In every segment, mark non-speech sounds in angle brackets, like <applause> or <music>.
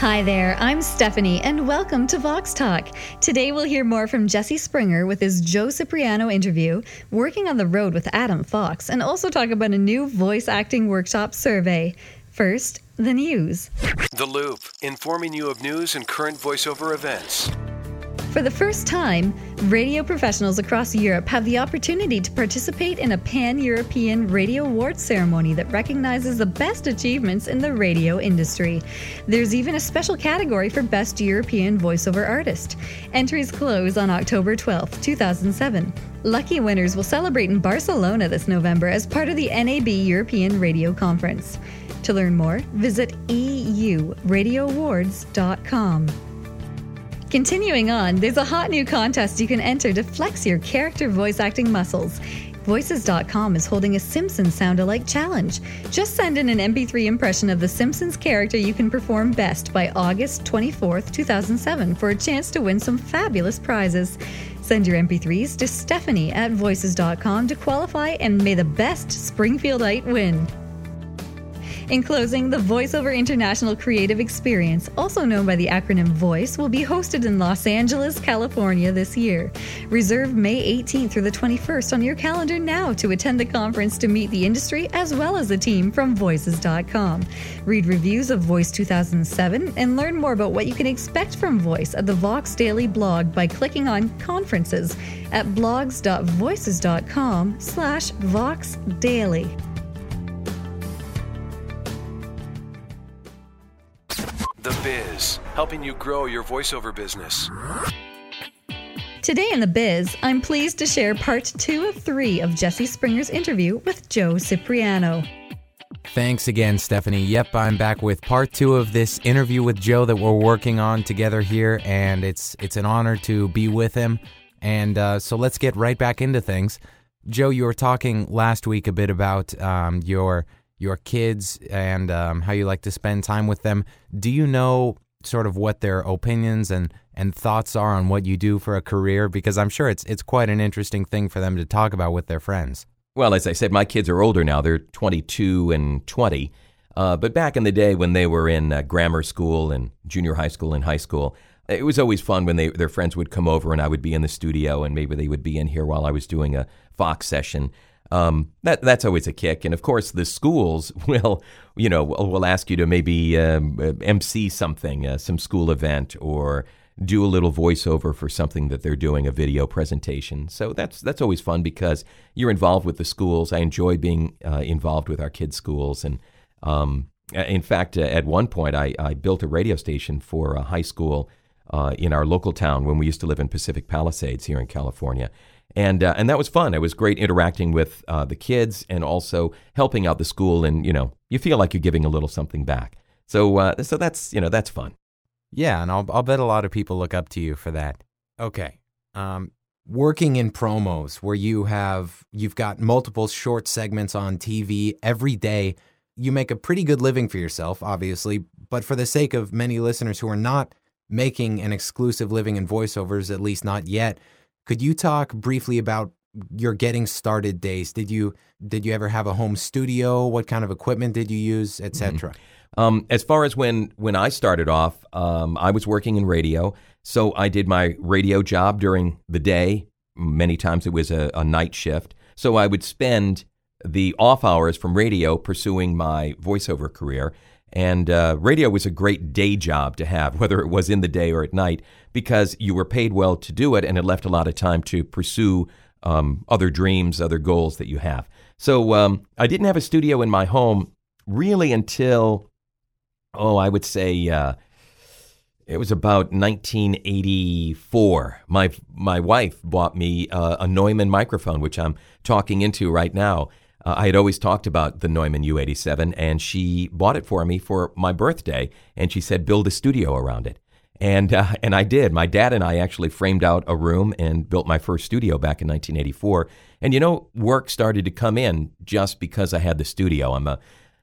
Hi there, I'm Stephanie, and welcome to Vox Talk. Today we'll hear more from Jesse Springer with his Joe Cipriano interview, working on the road with Adam Fox, and also talk about a new voice acting workshop survey. First, the news. The Loop, informing you of news and current voiceover events. For the first time, radio professionals across Europe have the opportunity to participate in a pan European radio awards ceremony that recognizes the best achievements in the radio industry. There's even a special category for Best European Voiceover Artist. Entries close on October 12, 2007. Lucky winners will celebrate in Barcelona this November as part of the NAB European Radio Conference. To learn more, visit euradioawards.com. Continuing on, there's a hot new contest you can enter to flex your character voice acting muscles. Voices.com is holding a Simpsons sound alike challenge. Just send in an MP3 impression of the Simpsons character you can perform best by August 24th, 2007 for a chance to win some fabulous prizes. Send your MP3s to Stephanie at Voices.com to qualify and may the best Springfieldite win. In closing, the VoiceOver International Creative Experience, also known by the acronym VOICE, will be hosted in Los Angeles, California this year. Reserve May 18th through the 21st on your calendar now to attend the conference to meet the industry as well as the team from Voices.com. Read reviews of Voice 2007 and learn more about what you can expect from Voice at the Vox Daily blog by clicking on Conferences at blogs.voices.com slash Vox The Biz, helping you grow your voiceover business. Today in the biz, I'm pleased to share part two of three of Jesse Springer's interview with Joe Cipriano. Thanks again, Stephanie. Yep, I'm back with part two of this interview with Joe that we're working on together here, and it's it's an honor to be with him. And uh, so let's get right back into things. Joe, you were talking last week a bit about um, your your kids and um, how you like to spend time with them. Do you know sort of what their opinions and, and thoughts are on what you do for a career? Because I'm sure it's it's quite an interesting thing for them to talk about with their friends. Well, as I said, my kids are older now. They're 22 and 20. Uh, but back in the day when they were in uh, grammar school and junior high school and high school, it was always fun when they, their friends would come over and I would be in the studio and maybe they would be in here while I was doing a Fox session. Um, that that's always a kick, and of course the schools <laughs> will, you know, will, will ask you to maybe um, uh, MC something, uh, some school event, or do a little voiceover for something that they're doing, a video presentation. So that's that's always fun because you're involved with the schools. I enjoy being uh, involved with our kids' schools, and um, in fact, uh, at one point I, I built a radio station for a high school uh, in our local town when we used to live in Pacific Palisades here in California and uh, and that was fun. It was great interacting with uh, the kids and also helping out the school. And you know, you feel like you're giving a little something back. So uh, so that's you know that's fun. Yeah, and I'll I'll bet a lot of people look up to you for that. Okay, um, working in promos where you have you've got multiple short segments on TV every day. You make a pretty good living for yourself, obviously, but for the sake of many listeners who are not making an exclusive living in voiceovers, at least not yet, could you talk briefly about your getting started days? Did you did you ever have a home studio? What kind of equipment did you use, etc.? Mm-hmm. Um, as far as when when I started off, um, I was working in radio, so I did my radio job during the day. Many times it was a, a night shift, so I would spend the off hours from radio pursuing my voiceover career. And uh, radio was a great day job to have, <laughs> whether it was in the day or at night, because you were paid well to do it and it left a lot of time to pursue um, other dreams, other goals that you have. So um, I didn't have a studio in my home really until, oh, I would say uh, it was about 1984. My, my wife bought me uh, a Neumann microphone, which I'm talking into right now. Uh, I had always talked about the Neumann U87, and she bought it for me for my birthday, and she said, build a studio around it. And, uh, and I did. My dad and I actually framed out a room and built my first studio back in 1984. And you know, work started to come in just because I had the studio. I'm a,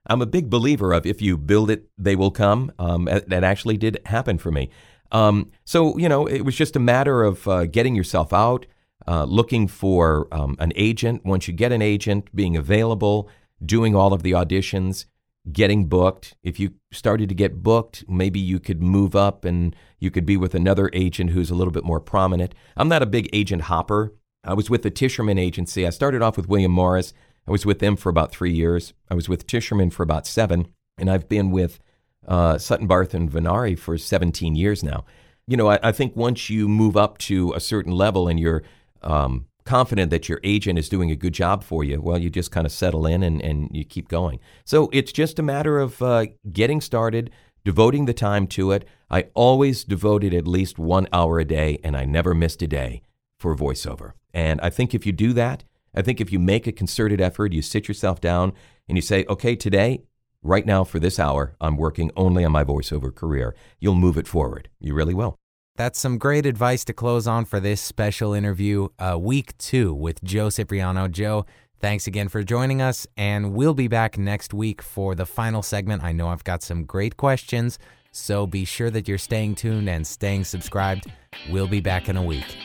I'm a big believer of if you build it, they will come. Um, that actually did happen for me. Um, so, you know, it was just a matter of uh, getting yourself out, uh, looking for um, an agent. Once you get an agent, being available, doing all of the auditions, getting booked. If you started to get booked, maybe you could move up and you could be with another agent who's a little bit more prominent. I'm not a big agent hopper. I was with the Tisherman agency. I started off with William Morris. I was with them for about three years. I was with Tisherman for about seven, and I've been with uh, Sutton Barth and Vennari for 17 years now. You know, I, I, think once you move up to a certain level and you're um, confident that your agent is doing a good job for you, well, you just kind of settle in and, and you keep going. So it's just a matter of uh, getting started, devoting the time to it. I always devoted at least one hour a day, and I never missed a day for voiceover. And I think if you do that, I think if you make a concerted effort, you sit yourself down and you say, okay, today, right now, for this hour, I'm working only on my voiceover career, you'll move it forward. You really will. That's some great advice to close on for this special interview, uh, week two with Joe Cipriano. Joe, thanks again for joining us, and we'll be back next week for the final segment. I know I've got some great questions, so be sure that you're staying tuned and staying subscribed. We'll be back in a week.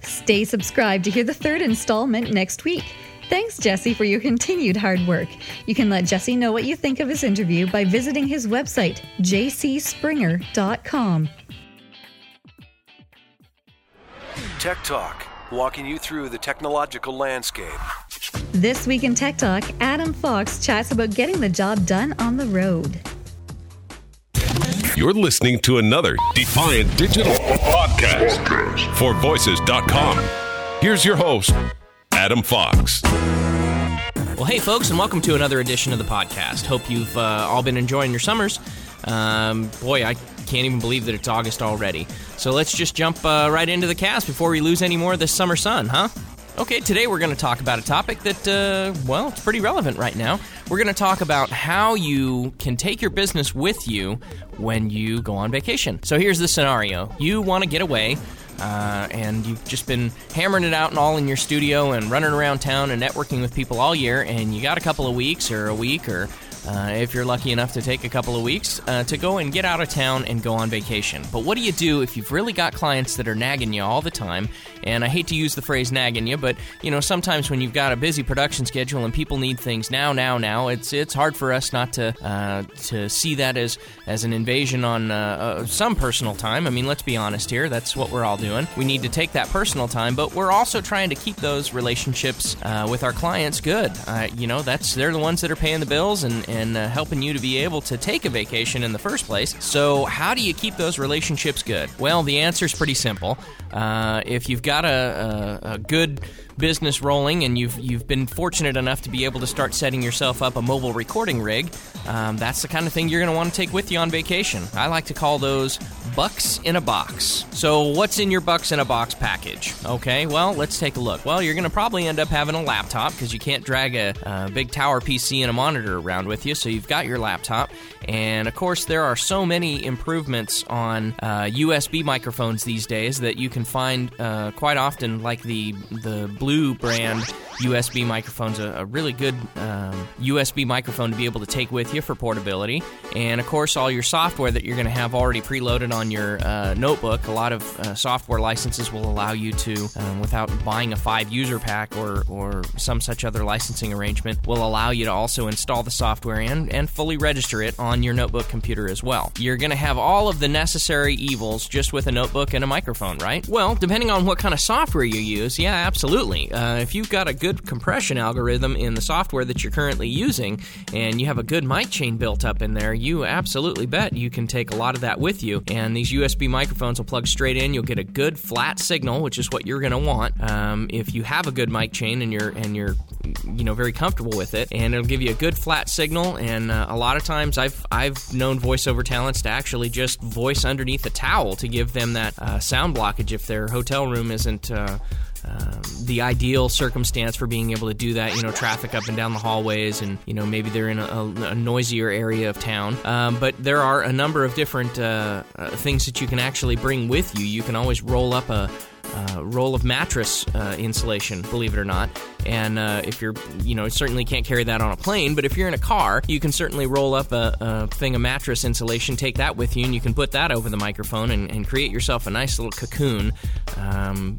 Stay subscribed to hear the third installment next week. Thanks, Jesse, for your continued hard work. You can let Jesse know what you think of his interview by visiting his website, jcspringer.com. Tech Talk, walking you through the technological landscape. This week in Tech Talk, Adam Fox chats about getting the job done on the road. You're listening to another Defiant Digital podcast for voices.com. Here's your host, Adam Fox. Well, hey, folks, and welcome to another edition of the podcast. Hope you've uh, all been enjoying your summers. Um, boy, I can't even believe that it's August already. So let's just jump uh, right into the cast before we lose any more of this summer sun, huh? Okay, today we're going to talk about a topic that, uh, well, it's pretty relevant right now. We're going to talk about how you can take your business with you when you go on vacation. So here's the scenario you want to get away. Uh, and you've just been hammering it out and all in your studio and running around town and networking with people all year, and you got a couple of weeks or a week or uh, if you're lucky enough to take a couple of weeks uh, to go and get out of town and go on vacation. But what do you do if you've really got clients that are nagging you all the time? And I hate to use the phrase nagging you, but you know sometimes when you've got a busy production schedule and people need things now, now, now, it's it's hard for us not to uh, to see that as as an invasion on uh, uh, some personal time. I mean, let's be honest here. That's what we're all doing. We need to take that personal time, but we're also trying to keep those relationships with our clients good. you know, that's they're the ones that are paying the bills and and uh, helping you to be able to take a vacation in the first place. So, how do you keep those relationships good? Well, the answer is pretty simple. Uh, if you've got a, a, a good business rolling and you've you've been fortunate enough to be able to start setting yourself up a mobile recording rig, um, that's the kind of thing you're going to want to take with you on vacation. I like to call those bucks in a box. So, what's in your bucks in a box package? Okay, well, let's take a look. Well, you're going to probably end up having a laptop because you can't drag a, a big tower PC and a monitor around with you. So, you've got your laptop, and of course, there are so many improvements on uh, USB microphones these days that you can find uh, quite often, like the the Blue brand USB microphone's a, a really good um, USB microphone to be able to take with you for portability. And of course, all your software that you're going to have already preloaded on your uh, notebook. A lot of uh, software licenses will allow you to, um, without buying a five user pack or, or some such other licensing arrangement, will allow you to also install the software and, and fully register it on your notebook computer as well. You're going to have all of the necessary evils just with a notebook and a microphone, right? Well, depending on what kind of software you use, yeah, absolutely. Uh, if you've got a good good compression algorithm in the software that you're currently using and you have a good mic chain built up in there, you absolutely bet you can take a lot of that with you. And these USB microphones will plug straight in. You'll get a good flat signal, which is what you're going to want um, if you have a good mic chain and you're and you're you know very comfortable with it. And it'll give you a good flat signal. And uh, a lot of times I've I've known voiceover talents to actually just voice underneath a towel to give them that uh, sound blockage if their hotel room isn't. Uh, the ideal circumstance for being able to do that. You know, traffic up and down the hallways, and you know maybe they're in a, a noisier area of town. Um, but there are a number of different uh, uh, things that you can actually bring with you. You can always roll up a uh, roll of mattress uh, insulation, believe it or not. And uh, if you're, you know, certainly can't carry that on a plane, but if you're in a car, you can certainly roll up a, a thing of mattress insulation, take that with you, and you can put that over the microphone and, and create yourself a nice little cocoon um,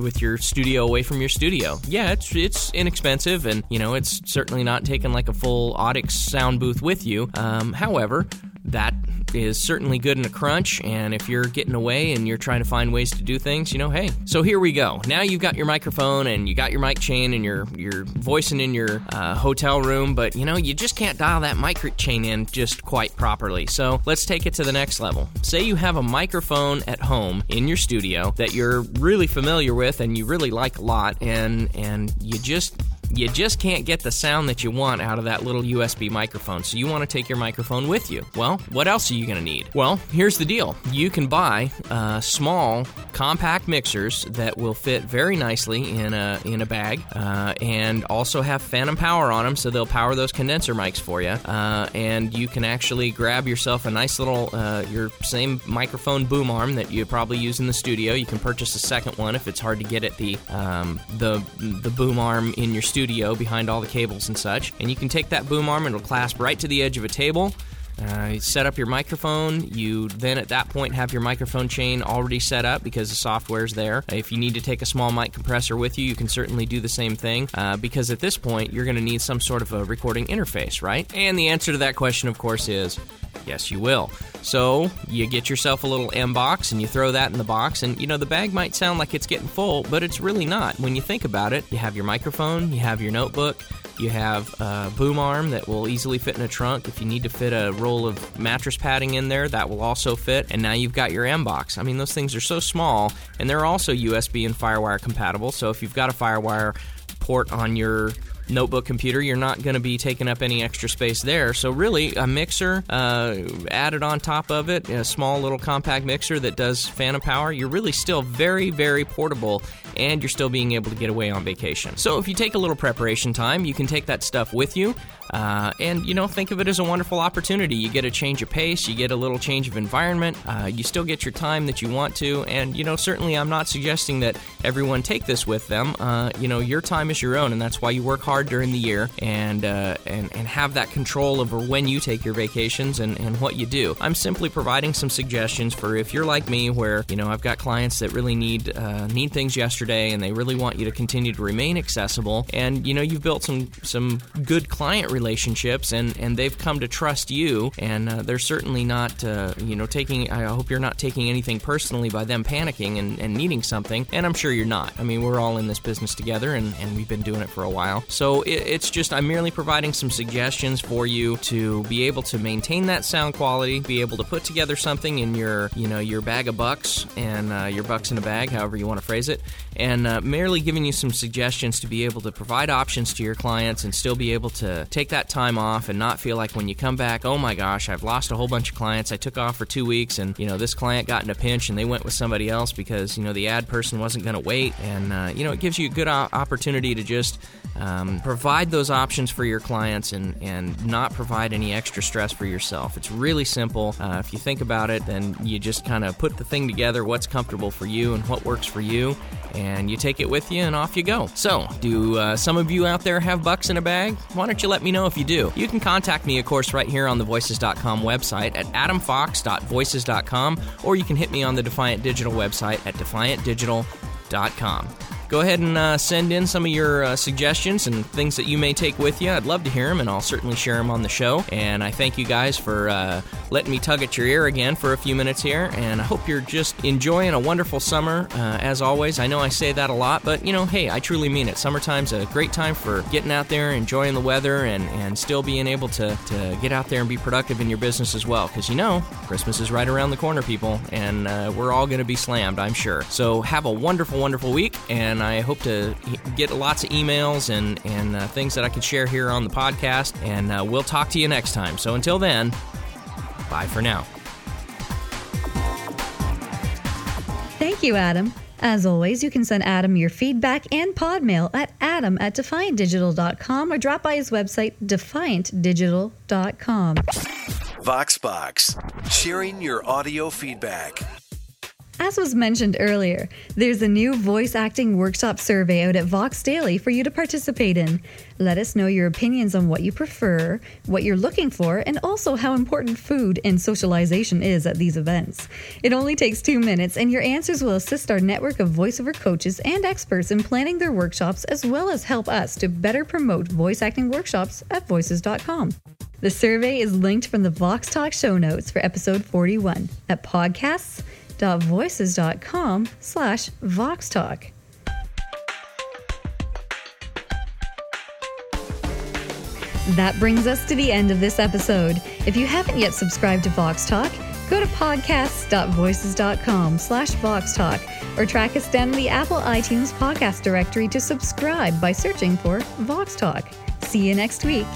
with your studio away from your studio. Yeah, it's it's inexpensive, and you know, it's certainly not taking like a full Audix sound booth with you. Um, however, that is certainly good in a crunch. And if you're getting away and you're trying to find ways to do things, you know, hey. So here we go. Now you've got your microphone and you got your mic chain and you're you're voicing in your uh, hotel room, but you know you just can't dial that mic chain in just quite properly. So let's take it to the next level. Say you have a microphone at home in your studio that you're really familiar with and you really like a lot, and and you just you just can't get the sound that you want out of that little USB microphone, so you want to take your microphone with you. Well, what else are you going to need? Well, here's the deal you can buy uh, small, compact mixers that will fit very nicely in a, in a bag uh, and also have phantom power on them, so they'll power those condenser mics for you. Uh, and you can actually grab yourself a nice little, uh, your same microphone boom arm that you probably use in the studio. You can purchase a second one if it's hard to get at the, um, the, the boom arm in your studio studio behind all the cables and such. And you can take that boom arm and it'll clasp right to the edge of a table. Uh, you set up your microphone. You then at that point have your microphone chain already set up because the software's there. If you need to take a small mic compressor with you, you can certainly do the same thing uh, because at this point you're going to need some sort of a recording interface, right? And the answer to that question, of course, is yes, you will. So you get yourself a little Mbox and you throw that in the box, and you know the bag might sound like it's getting full, but it's really not. When you think about it, you have your microphone, you have your notebook, you have a boom arm that will easily fit in a trunk. If you need to fit a roll of mattress padding in there, that will also fit. And now you've got your Mbox. I mean, those things are so small, and they're also USB and FireWire compatible. So if you've got a FireWire port on your notebook computer, you're not going to be taking up any extra space there. So, really, a mixer uh, added on top of it, a small little compact mixer that does phantom power, you're really still very, very portable and you're still being able to get away on vacation. So, if you take a little preparation time, you can take that stuff with you. Uh, and you know, think of it as a wonderful opportunity. You get a change of pace, you get a little change of environment, uh, you still get your time that you want to. And you know, certainly, I'm not suggesting that everyone take this with them. Uh, you know, your time is your own, and that's why you work hard during the year and uh, and and have that control over when you take your vacations and and what you do. I'm simply providing some suggestions for if you're like me, where you know I've got clients that really need uh, need things yesterday, and they really want you to continue to remain accessible. And you know, you've built some some good client relationships, and and they've come to trust you, and uh, they're certainly not, uh, you know, taking. I hope you're not taking anything personally by them panicking and, and needing something, and I'm sure you're not. I mean, we're all in this business together, and and we've been doing it for a while. So it, it's just I'm merely providing some suggestions for you to be able to maintain that sound quality, be able to put together something in your, you know, your bag of bucks and uh, your bucks in a bag, however you want to phrase it, and uh, merely giving you some suggestions to be able to provide options to your clients and still be able to take that time off and not feel like when you come back, oh my gosh, I've lost a whole bunch of clients. I took off for two weeks and, you know, this client got in a pinch and they went with somebody else because, you know, the ad person wasn't going to wait. And, uh, you know, it gives you a good opportunity to just um, provide those options for your clients and, and not provide any extra stress for yourself. It's really simple. Uh, if you think about it, then you just kind of put the thing together what's comfortable for you and what works for you, and you take it with you and off you go. So, do uh, some of you out there have bucks in a bag? Why don't you let me know if you do? You can contact me, of course, right here on the Voices.com website at adamfox.voices.com, or you can hit me on the Defiant Digital website at defiantdigital.com go ahead and uh, send in some of your uh, suggestions and things that you may take with you. I'd love to hear them, and I'll certainly share them on the show. And I thank you guys for uh, letting me tug at your ear again for a few minutes here. And I hope you're just enjoying a wonderful summer. Uh, as always, I know I say that a lot, but you know, hey, I truly mean it. Summertime's a great time for getting out there, enjoying the weather, and, and still being able to, to get out there and be productive in your business as well. Because you know, Christmas is right around the corner, people, and uh, we're all going to be slammed, I'm sure. So have a wonderful, wonderful week, and and I hope to get lots of emails and, and uh, things that I can share here on the podcast. And uh, we'll talk to you next time. So until then, bye for now. Thank you, Adam. As always, you can send Adam your feedback and pod mail at adam at defiantdigital.com or drop by his website, defiantdigital.com. VoxBox, sharing your audio feedback. As was mentioned earlier, there's a new voice acting workshop survey out at Vox Daily for you to participate in. Let us know your opinions on what you prefer, what you're looking for, and also how important food and socialization is at these events. It only takes two minutes, and your answers will assist our network of voiceover coaches and experts in planning their workshops, as well as help us to better promote voice acting workshops at voices.com. The survey is linked from the Vox Talk show notes for episode 41 at podcasts voices.com slash voxtalk. That brings us to the end of this episode. If you haven't yet subscribed to Vox Talk, go to podcasts.voices.com slash voxtalk or track us down in the Apple iTunes podcast directory to subscribe by searching for Vox Talk. See you next week.